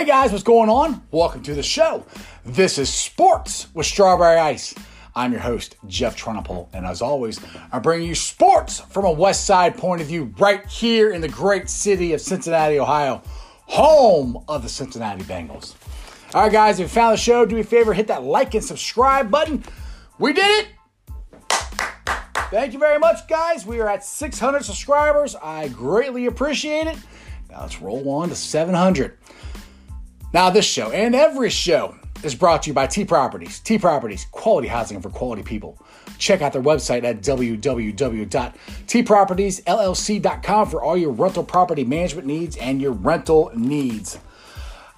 Hey guys, what's going on? Welcome to the show. This is Sports with Strawberry Ice. I'm your host, Jeff Trunapole, and as always, I'm bringing you sports from a West Side point of view right here in the great city of Cincinnati, Ohio, home of the Cincinnati Bengals. All right, guys, if you found the show, do me a favor, hit that like and subscribe button. We did it! Thank you very much, guys. We are at 600 subscribers. I greatly appreciate it. Now let's roll on to 700. Now, this show and every show is brought to you by T Properties. T Properties, quality housing for quality people. Check out their website at www.tpropertiesllc.com for all your rental property management needs and your rental needs.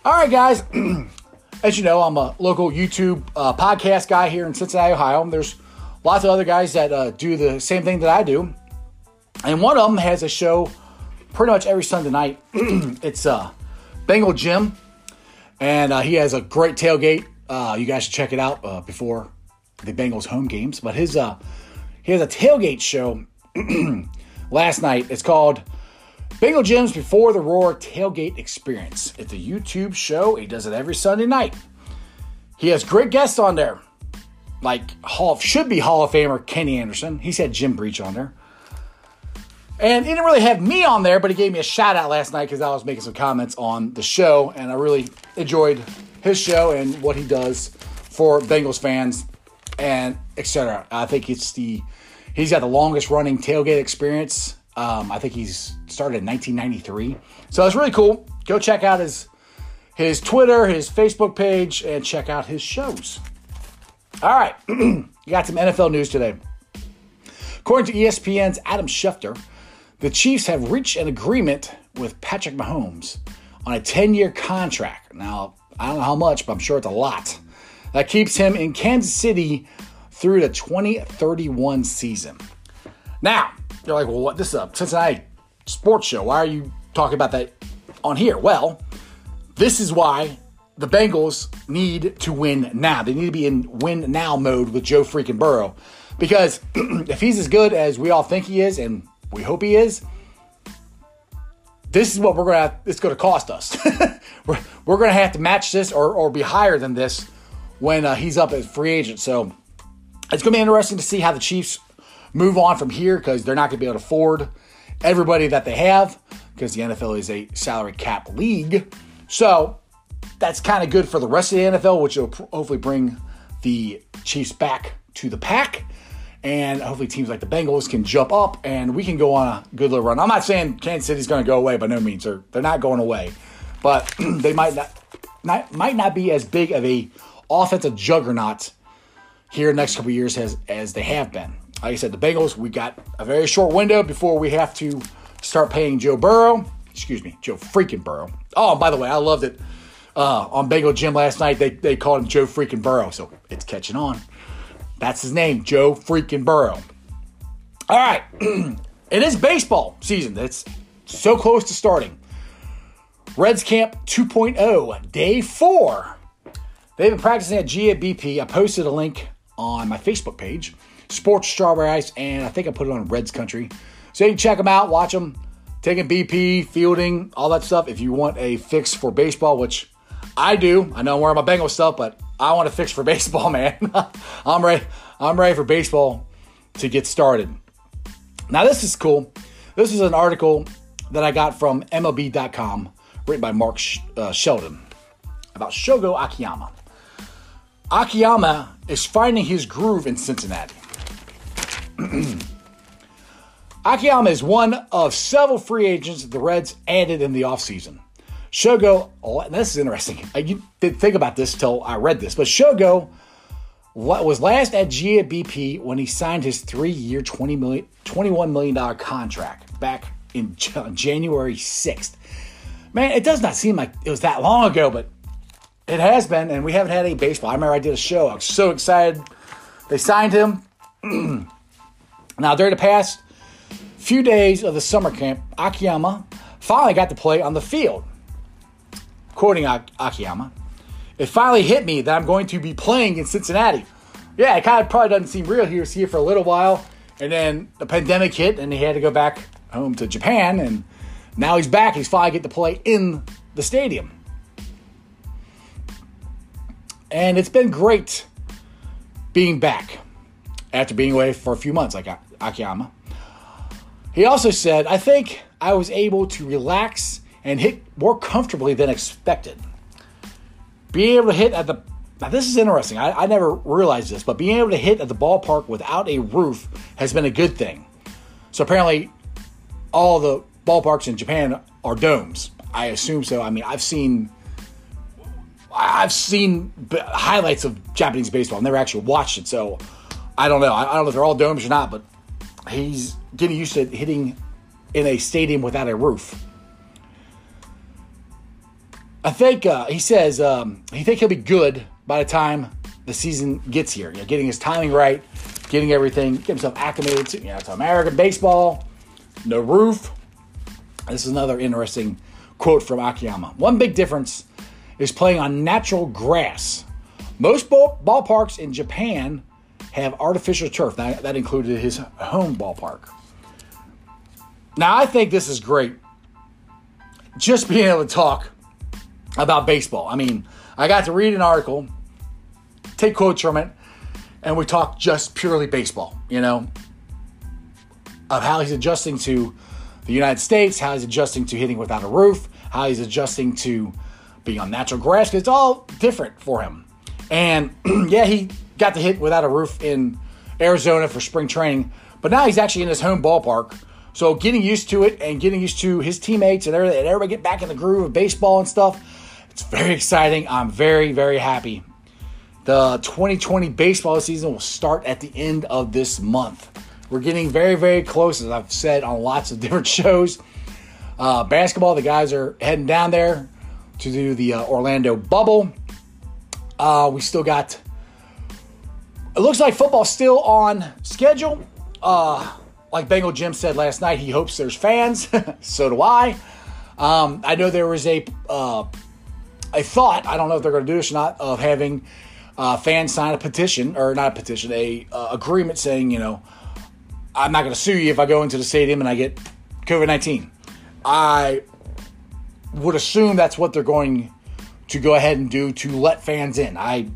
All right, guys. As you know, I'm a local YouTube uh, podcast guy here in Cincinnati, Ohio. There's lots of other guys that uh, do the same thing that I do. And one of them has a show pretty much every Sunday night. it's uh, Bengal Jim and uh, he has a great tailgate. Uh, you guys should check it out uh, before the Bengals home games. But his uh, he has a tailgate show last night. It's called Bengal Jim's Before the Roar Tailgate Experience. It's a YouTube show. He does it every Sunday night. He has great guests on there, like Hall should be Hall of Famer Kenny Anderson. He's had Jim Breech on there. And he didn't really have me on there, but he gave me a shout out last night because I was making some comments on the show, and I really enjoyed his show and what he does for Bengals fans and etc. I think it's the he's got the longest running tailgate experience. Um, I think he's started in 1993, so it's really cool. Go check out his his Twitter, his Facebook page, and check out his shows. All right, got some NFL news today. According to ESPN's Adam Schefter, the Chiefs have reached an agreement with Patrick Mahomes on a 10 year contract. Now, I don't know how much, but I'm sure it's a lot. That keeps him in Kansas City through the 2031 season. Now, you're like, well, what? This is a Cincinnati sports show. Why are you talking about that on here? Well, this is why the Bengals need to win now. They need to be in win now mode with Joe freaking Burrow. Because if he's as good as we all think he is, and we hope he is. This is what we're gonna. Have, it's gonna cost us. we're we're gonna have to match this or or be higher than this when uh, he's up as free agent. So it's gonna be interesting to see how the Chiefs move on from here because they're not gonna be able to afford everybody that they have because the NFL is a salary cap league. So that's kind of good for the rest of the NFL, which will hopefully bring the Chiefs back to the pack and hopefully teams like the Bengals can jump up and we can go on a good little run. I'm not saying Kansas City's going to go away by no means. They're they're not going away, but they might not, not might not be as big of a offensive juggernaut here next couple years as as they have been. Like I said, the Bengals we got a very short window before we have to start paying Joe Burrow. Excuse me, Joe freaking Burrow. Oh, by the way, I loved it. Uh, on Bengal Jim last night, they, they called him Joe freaking Burrow, so it's catching on. That's his name, Joe freaking Burrow. All right, it is baseball season. It's so close to starting. Reds Camp 2.0, day four. They've been practicing at GABP. I posted a link on my Facebook page, Sports Strawberry Ice, and I think I put it on Reds Country. So you can check them out, watch them, taking BP, fielding, all that stuff. If you want a fix for baseball, which I do, I know I'm wearing my Bengal stuff, but I want to fix for baseball, man. I'm ready. I'm ready for baseball to get started. Now, this is cool. This is an article that I got from MLB.com, written by Mark uh, Sheldon, about Shogo Akiyama. Akiyama is finding his groove in Cincinnati. Akiyama is one of several free agents the Reds added in the offseason. Shogo, oh, this is interesting. Uh, I didn't think about this till I read this, but Shogo was last at GA BP when he signed his three-year, $20 million, $21 million contract back in January 6th. Man, it does not seem like it was that long ago, but it has been, and we haven't had any baseball. I remember I did a show. I was so excited. They signed him. now, during the past few days of the summer camp, Akiyama finally got to play on the field quoting Akiyama, it finally hit me that I'm going to be playing in Cincinnati. Yeah, it kind of probably doesn't seem real. He was here for a little while, and then the pandemic hit, and he had to go back home to Japan, and now he's back. He's finally get to play in the stadium. And it's been great being back after being away for a few months, like Akiyama. He also said, I think I was able to relax and hit more comfortably than expected. Being able to hit at the now this is interesting. I, I never realized this, but being able to hit at the ballpark without a roof has been a good thing. So apparently, all the ballparks in Japan are domes. I assume so. I mean, I've seen I've seen highlights of Japanese baseball. I've never actually watched it, so I don't know. I don't know if they're all domes or not, but he's getting used to hitting in a stadium without a roof. I think uh, he says um, he think he'll be good by the time the season gets here. You know, getting his timing right, getting everything, get himself acclimated to, you know, to American baseball. No roof. This is another interesting quote from Akiyama. One big difference is playing on natural grass. Most ball- ballparks in Japan have artificial turf. That, that included his home ballpark. Now, I think this is great. Just being able to talk about baseball. I mean, I got to read an article, take quotes from it, and we talk just purely baseball, you know, of how he's adjusting to the United States, how he's adjusting to hitting without a roof, how he's adjusting to being on natural grass, it's all different for him. And yeah, he got to hit without a roof in Arizona for spring training, but now he's actually in his home ballpark. So getting used to it and getting used to his teammates and everybody, and everybody get back in the groove of baseball and stuff, it's very exciting. I'm very, very happy. The 2020 baseball season will start at the end of this month. We're getting very, very close, as I've said on lots of different shows. Uh, basketball, the guys are heading down there to do the uh, Orlando bubble. Uh, we still got. It looks like football's still on schedule. Uh, like Bengal Jim said last night, he hopes there's fans. so do I. Um, I know there was a uh, a thought. I don't know if they're going to do this or not of having uh, fans sign a petition or not a petition, a uh, agreement saying, you know, I'm not going to sue you if I go into the stadium and I get COVID 19. I would assume that's what they're going to go ahead and do to let fans in. I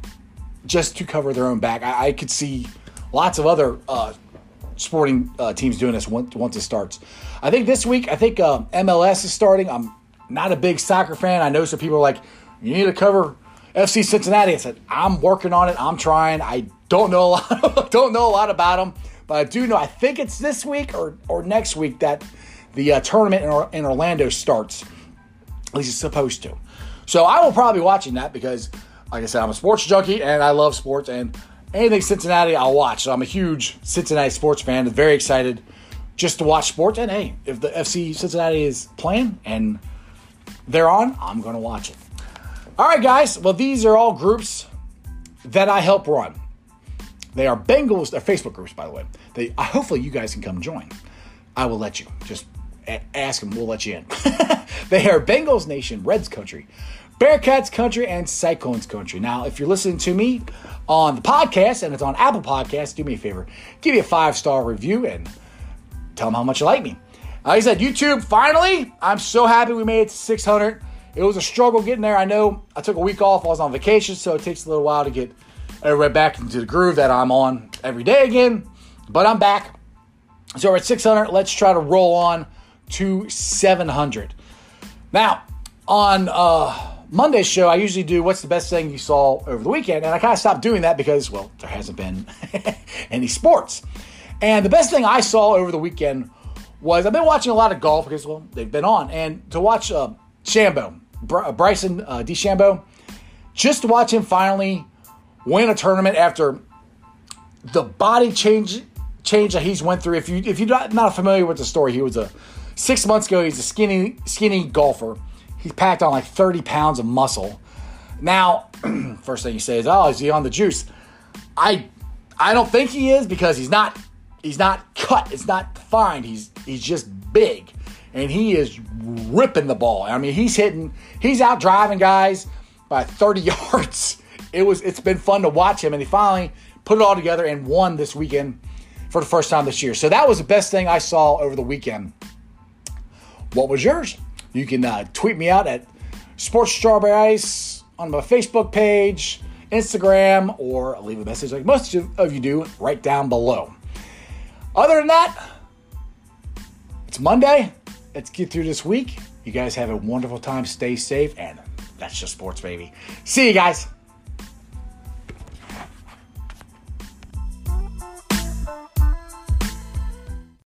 just to cover their own back. I, I could see lots of other uh, sporting uh, teams doing this once, once it starts. I think this week, I think MLS is starting. I'm not a big soccer fan. I know some people are like, you need to cover FC Cincinnati. I said, I'm working on it. I'm trying. I don't know a lot. don't know a lot about them, but I do know. I think it's this week or or next week that the uh, tournament in, in Orlando starts. At least it's supposed to. So I will probably be watching that because, like I said, I'm a sports junkie and I love sports and anything Cincinnati I'll watch. So I'm a huge Cincinnati sports fan. Very excited just to watch sports. And hey, if the FC Cincinnati is playing and they're on, I'm going to watch it. All right, guys. Well, these are all groups that I help run. They are Bengals. They're Facebook groups, by the way. They hopefully you guys can come join. I will let you. Just ask them. We'll let you in. they are Bengals Nation, Reds Country, Bearcats Country, and Cyclones Country. Now, if you're listening to me on the podcast and it's on Apple Podcasts, do me a favor, give me a five star review and tell them how much you like me. Like I said, YouTube, finally, I'm so happy we made it to 600. It was a struggle getting there. I know I took a week off. I was on vacation, so it takes a little while to get everybody back into the groove that I'm on every day again. But I'm back. So we're at 600. Let's try to roll on to 700. Now, on uh, Monday's show, I usually do what's the best thing you saw over the weekend, and I kind of stopped doing that because, well, there hasn't been any sports. And the best thing I saw over the weekend was I've been watching a lot of golf because, well, they've been on, and to watch uh, Shambo, Br- Bryson uh, DeChambeau, just to watch him finally win a tournament after the body change change that he's went through. If you if you're not, not familiar with the story, he was a six months ago. He's a skinny skinny golfer. He's packed on like 30 pounds of muscle. Now, first thing you say is, "Oh, is he on the juice?" I I don't think he is because he's not he's not cut. It's not defined. He's he's just big, and he is ripping the ball. I mean, he's hitting. He's out driving guys by 30 yards. It was. It's been fun to watch him, and he finally put it all together and won this weekend for the first time this year. So that was the best thing I saw over the weekend. What was yours? You can uh, tweet me out at Sports Strawberry Ice on my Facebook page, Instagram or leave a message like most of you do right down below. Other than that, it's Monday. Let's get through this week. You guys have a wonderful time. Stay safe, and that's just sports, baby. See you guys.